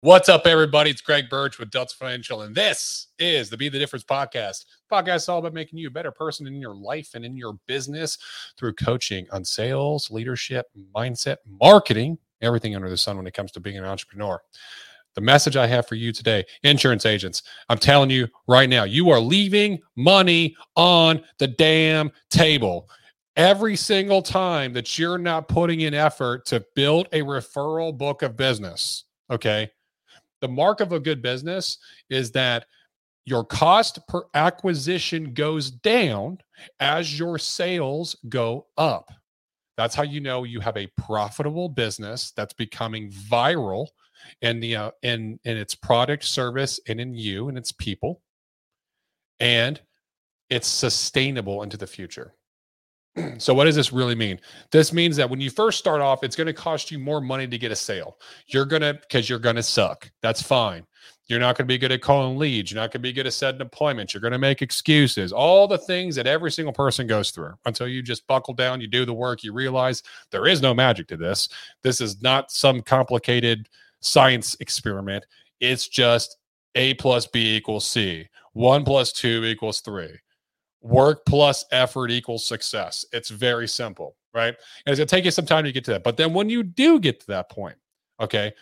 What's up, everybody? It's Greg Birch with Delta Financial, and this is the Be the Difference podcast. Podcast is all about making you a better person in your life and in your business through coaching on sales, leadership, mindset, marketing, everything under the sun when it comes to being an entrepreneur. The message I have for you today, insurance agents, I'm telling you right now, you are leaving money on the damn table every single time that you're not putting in effort to build a referral book of business. Okay the mark of a good business is that your cost per acquisition goes down as your sales go up. That's how you know you have a profitable business that's becoming viral in the uh, in in its product, service, and in you and its people, and it's sustainable into the future. So, what does this really mean? This means that when you first start off, it's going to cost you more money to get a sale. You're going to, because you're going to suck. That's fine. You're not going to be good at calling leads. You're not going to be good at setting appointments. You're going to make excuses, all the things that every single person goes through until you just buckle down, you do the work, you realize there is no magic to this. This is not some complicated science experiment. It's just A plus B equals C. One plus two equals three work plus effort equals success. It's very simple, right? And it's going to take you some time to get to that. But then when you do get to that point, okay,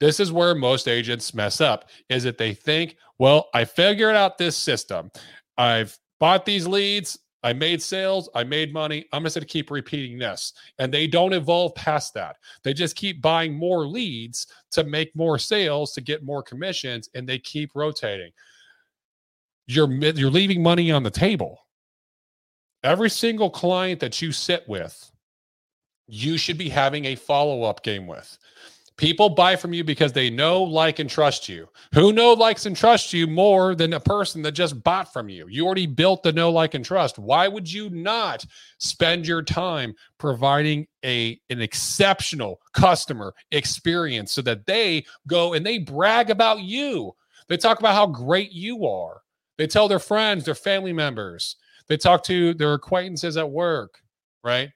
this is where most agents mess up is that they think, well, I figured out this system. I've bought these leads. I made sales. I made money. I'm just going to keep repeating this. And they don't evolve past that. They just keep buying more leads to make more sales, to get more commissions, and they keep rotating. You're, you're leaving money on the table every single client that you sit with, you should be having a follow up game with. People buy from you because they know, like, and trust you. Who know, likes, and trusts you more than a person that just bought from you? You already built the know, like, and trust. Why would you not spend your time providing a an exceptional customer experience so that they go and they brag about you? They talk about how great you are. They tell their friends, their family members. They talk to their acquaintances at work, right?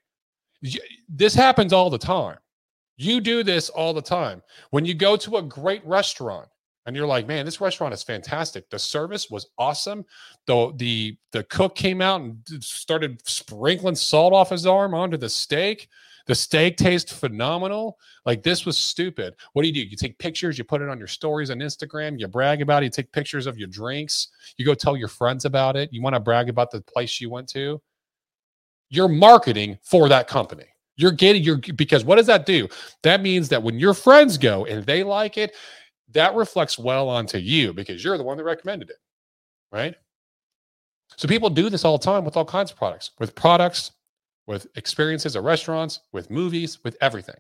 This happens all the time. You do this all the time. When you go to a great restaurant and you're like, man, this restaurant is fantastic. The service was awesome. The the the cook came out and started sprinkling salt off his arm onto the steak. The steak tastes phenomenal. Like this was stupid. What do you do? You take pictures, you put it on your stories on Instagram, you brag about it, you take pictures of your drinks, you go tell your friends about it. You want to brag about the place you went to. You're marketing for that company. You're getting your because what does that do? That means that when your friends go and they like it, that reflects well onto you because you're the one that recommended it. Right? So people do this all the time with all kinds of products, with products, with experiences at restaurants, with movies, with everything.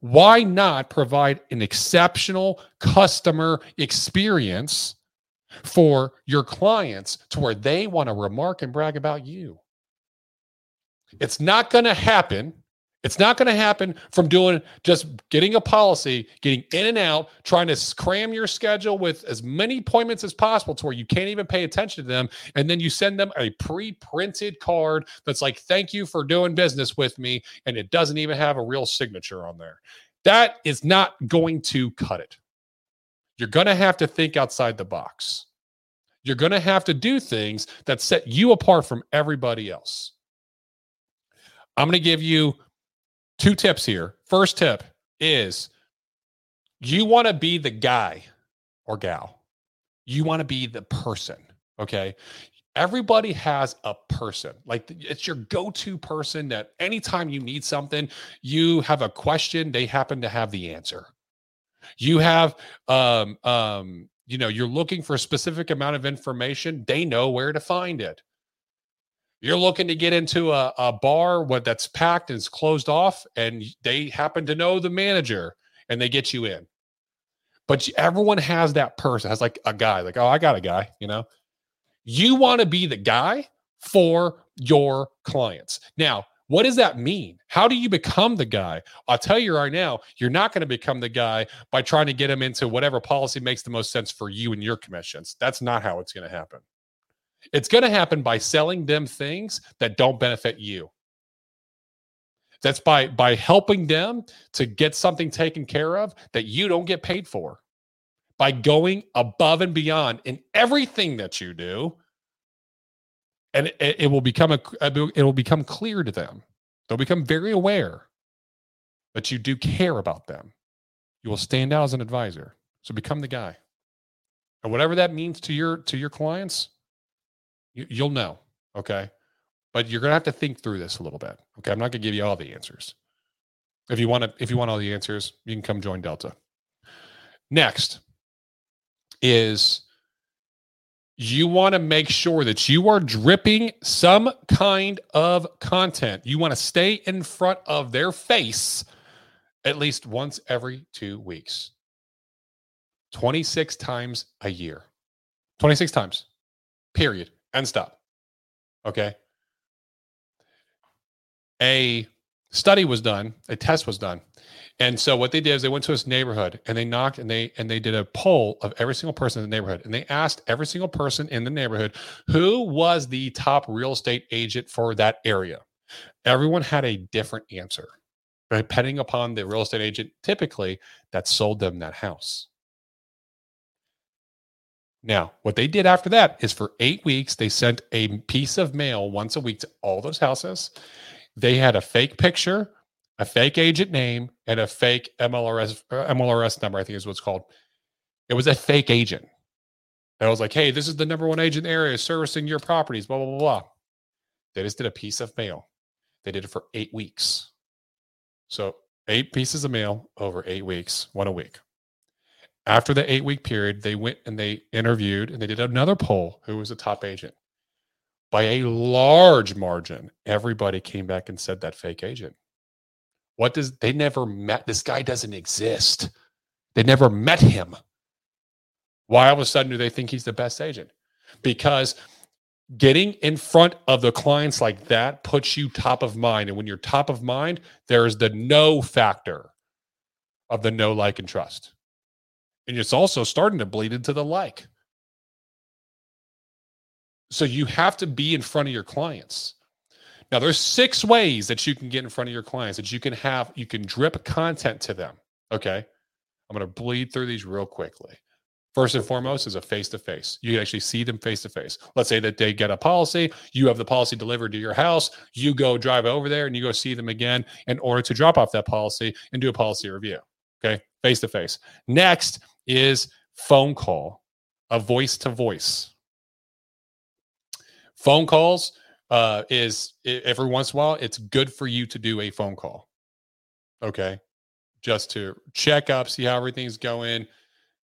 Why not provide an exceptional customer experience for your clients to where they want to remark and brag about you? It's not going to happen it's not going to happen from doing just getting a policy, getting in and out, trying to cram your schedule with as many appointments as possible to where you can't even pay attention to them. And then you send them a pre printed card that's like, thank you for doing business with me. And it doesn't even have a real signature on there. That is not going to cut it. You're going to have to think outside the box. You're going to have to do things that set you apart from everybody else. I'm going to give you two tips here. First tip is you want to be the guy or gal. You want to be the person. Okay. Everybody has a person. Like it's your go to person that anytime you need something, you have a question, they happen to have the answer. You have, um, um, you know, you're looking for a specific amount of information, they know where to find it. You're looking to get into a, a bar what that's packed and it's closed off, and they happen to know the manager and they get you in. But everyone has that person, has like a guy, like, oh, I got a guy, you know. You want to be the guy for your clients. Now, what does that mean? How do you become the guy? I'll tell you right now, you're not going to become the guy by trying to get him into whatever policy makes the most sense for you and your commissions. That's not how it's going to happen. It's going to happen by selling them things that don't benefit you. That's by by helping them to get something taken care of that you don't get paid for. By going above and beyond in everything that you do, and it, it will become a it will become clear to them. They'll become very aware that you do care about them. You will stand out as an advisor. So become the guy. And whatever that means to your to your clients, you, you'll know. Okay. But you're gonna have to think through this a little bit. Okay. I'm not gonna give you all the answers. If you want to, if you want all the answers, you can come join Delta. Next is you want to make sure that you are dripping some kind of content. You want to stay in front of their face at least once every two weeks. 26 times a year. 26 times, period, and stop. Okay. A study was done, a test was done. And so what they did is they went to this neighborhood and they knocked and they and they did a poll of every single person in the neighborhood and they asked every single person in the neighborhood who was the top real estate agent for that area. Everyone had a different answer depending upon the real estate agent typically that sold them that house. Now, what they did after that is for eight weeks, they sent a piece of mail once a week to all those houses. They had a fake picture, a fake agent name, and a fake MLRS MLRS number. I think is what's called. It was a fake agent. That was like, "Hey, this is the number one agent area servicing your properties." Blah blah blah blah. They just did a piece of mail. They did it for eight weeks. So eight pieces of mail over eight weeks, one a week. After the eight week period, they went and they interviewed and they did another poll who was the top agent. By a large margin, everybody came back and said that fake agent. What does they never met? This guy doesn't exist. They never met him. Why all of a sudden do they think he's the best agent? Because getting in front of the clients like that puts you top of mind. And when you're top of mind, there is the no factor of the no, like, and trust. And it's also starting to bleed into the like. So you have to be in front of your clients. Now there's six ways that you can get in front of your clients that you can have you can drip content to them. Okay? I'm going to bleed through these real quickly. First and foremost is a face to face. You can actually see them face to face. Let's say that they get a policy, you have the policy delivered to your house, you go drive over there and you go see them again in order to drop off that policy and do a policy review. Okay, face to face. Next is phone call, a voice to voice. Phone calls uh, is every once in a while, it's good for you to do a phone call. Okay. Just to check up, see how everything's going.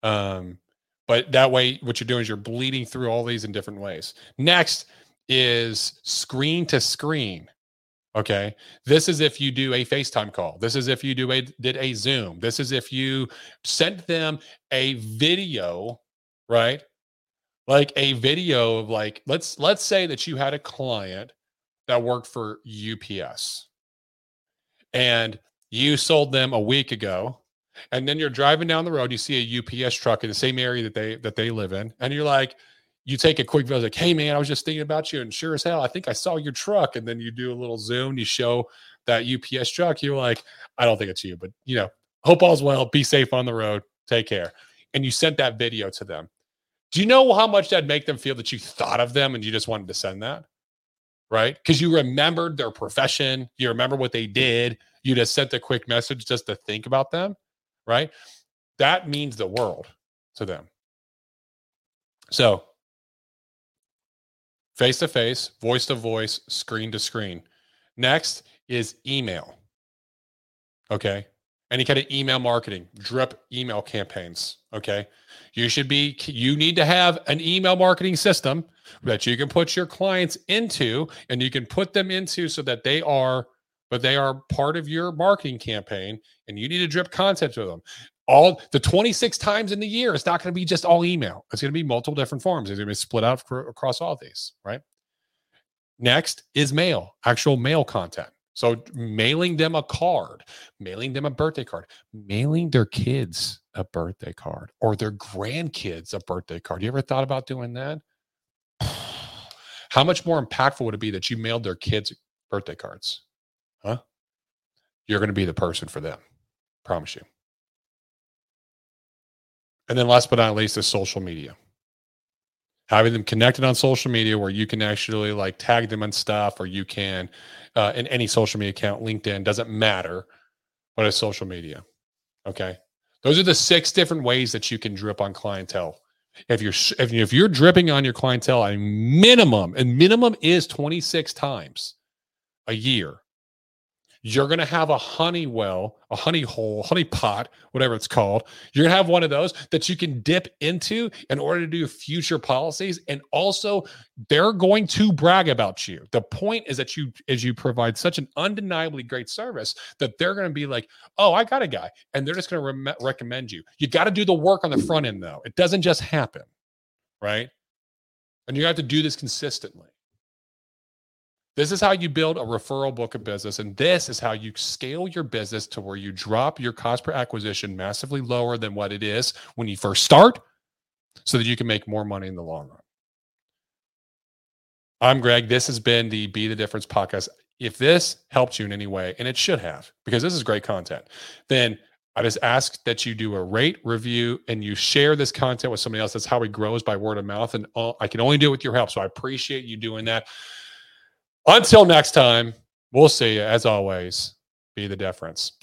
Um, but that way, what you're doing is you're bleeding through all these in different ways. Next is screen to screen. Okay. This is if you do a FaceTime call. This is if you do a did a Zoom. This is if you sent them a video, right? Like a video of like let's let's say that you had a client that worked for UPS and you sold them a week ago and then you're driving down the road you see a UPS truck in the same area that they that they live in and you're like you take a quick video like, hey man, I was just thinking about you, and sure as hell, I think I saw your truck. And then you do a little zoom, you show that UPS truck. You're like, I don't think it's you, but you know, hope all's well. Be safe on the road. Take care. And you sent that video to them. Do you know how much that'd make them feel that you thought of them and you just wanted to send that? Right? Because you remembered their profession, you remember what they did, you just sent a quick message just to think about them, right? That means the world to them. So face to face, voice to voice, screen to screen. Next is email. Okay. Any kind of email marketing, drip email campaigns. Okay. You should be, you need to have an email marketing system that you can put your clients into and you can put them into so that they are, but they are part of your marketing campaign and you need to drip content to them all the 26 times in the year it's not going to be just all email. It's going to be multiple different forms. It's going to be split out for, across all these right? Next is mail actual mail content. So mailing them a card mailing them a birthday card mailing their kids a birthday card or their grandkids a birthday card. You ever thought about doing that? How much more impactful would it be that you mailed their kids birthday cards huh? You're going to be the person for them. Promise you. And then last but not least is social media. Having them connected on social media where you can actually like tag them and stuff, or you can uh, in any social media account, LinkedIn, doesn't matter, but it's social media. Okay. Those are the six different ways that you can drip on clientele. If you're if, if you're dripping on your clientele a minimum, and minimum is 26 times a year, you're going to have a honey well, a honey hole, honey pot, whatever it's called. You're going to have one of those that you can dip into in order to do future policies. And also, they're going to brag about you. The point is that you, as you provide such an undeniably great service, that they're going to be like, "Oh, I got a guy," and they're just going to re- recommend you. You got to do the work on the front end, though. It doesn't just happen, right? And you have to do this consistently. This is how you build a referral book of business. And this is how you scale your business to where you drop your cost per acquisition massively lower than what it is when you first start so that you can make more money in the long run. I'm Greg. This has been the Be the Difference podcast. If this helped you in any way, and it should have, because this is great content, then I just ask that you do a rate, review, and you share this content with somebody else. That's how it grows by word of mouth. And all, I can only do it with your help. So I appreciate you doing that. Until next time, we'll see you. As always, be the difference.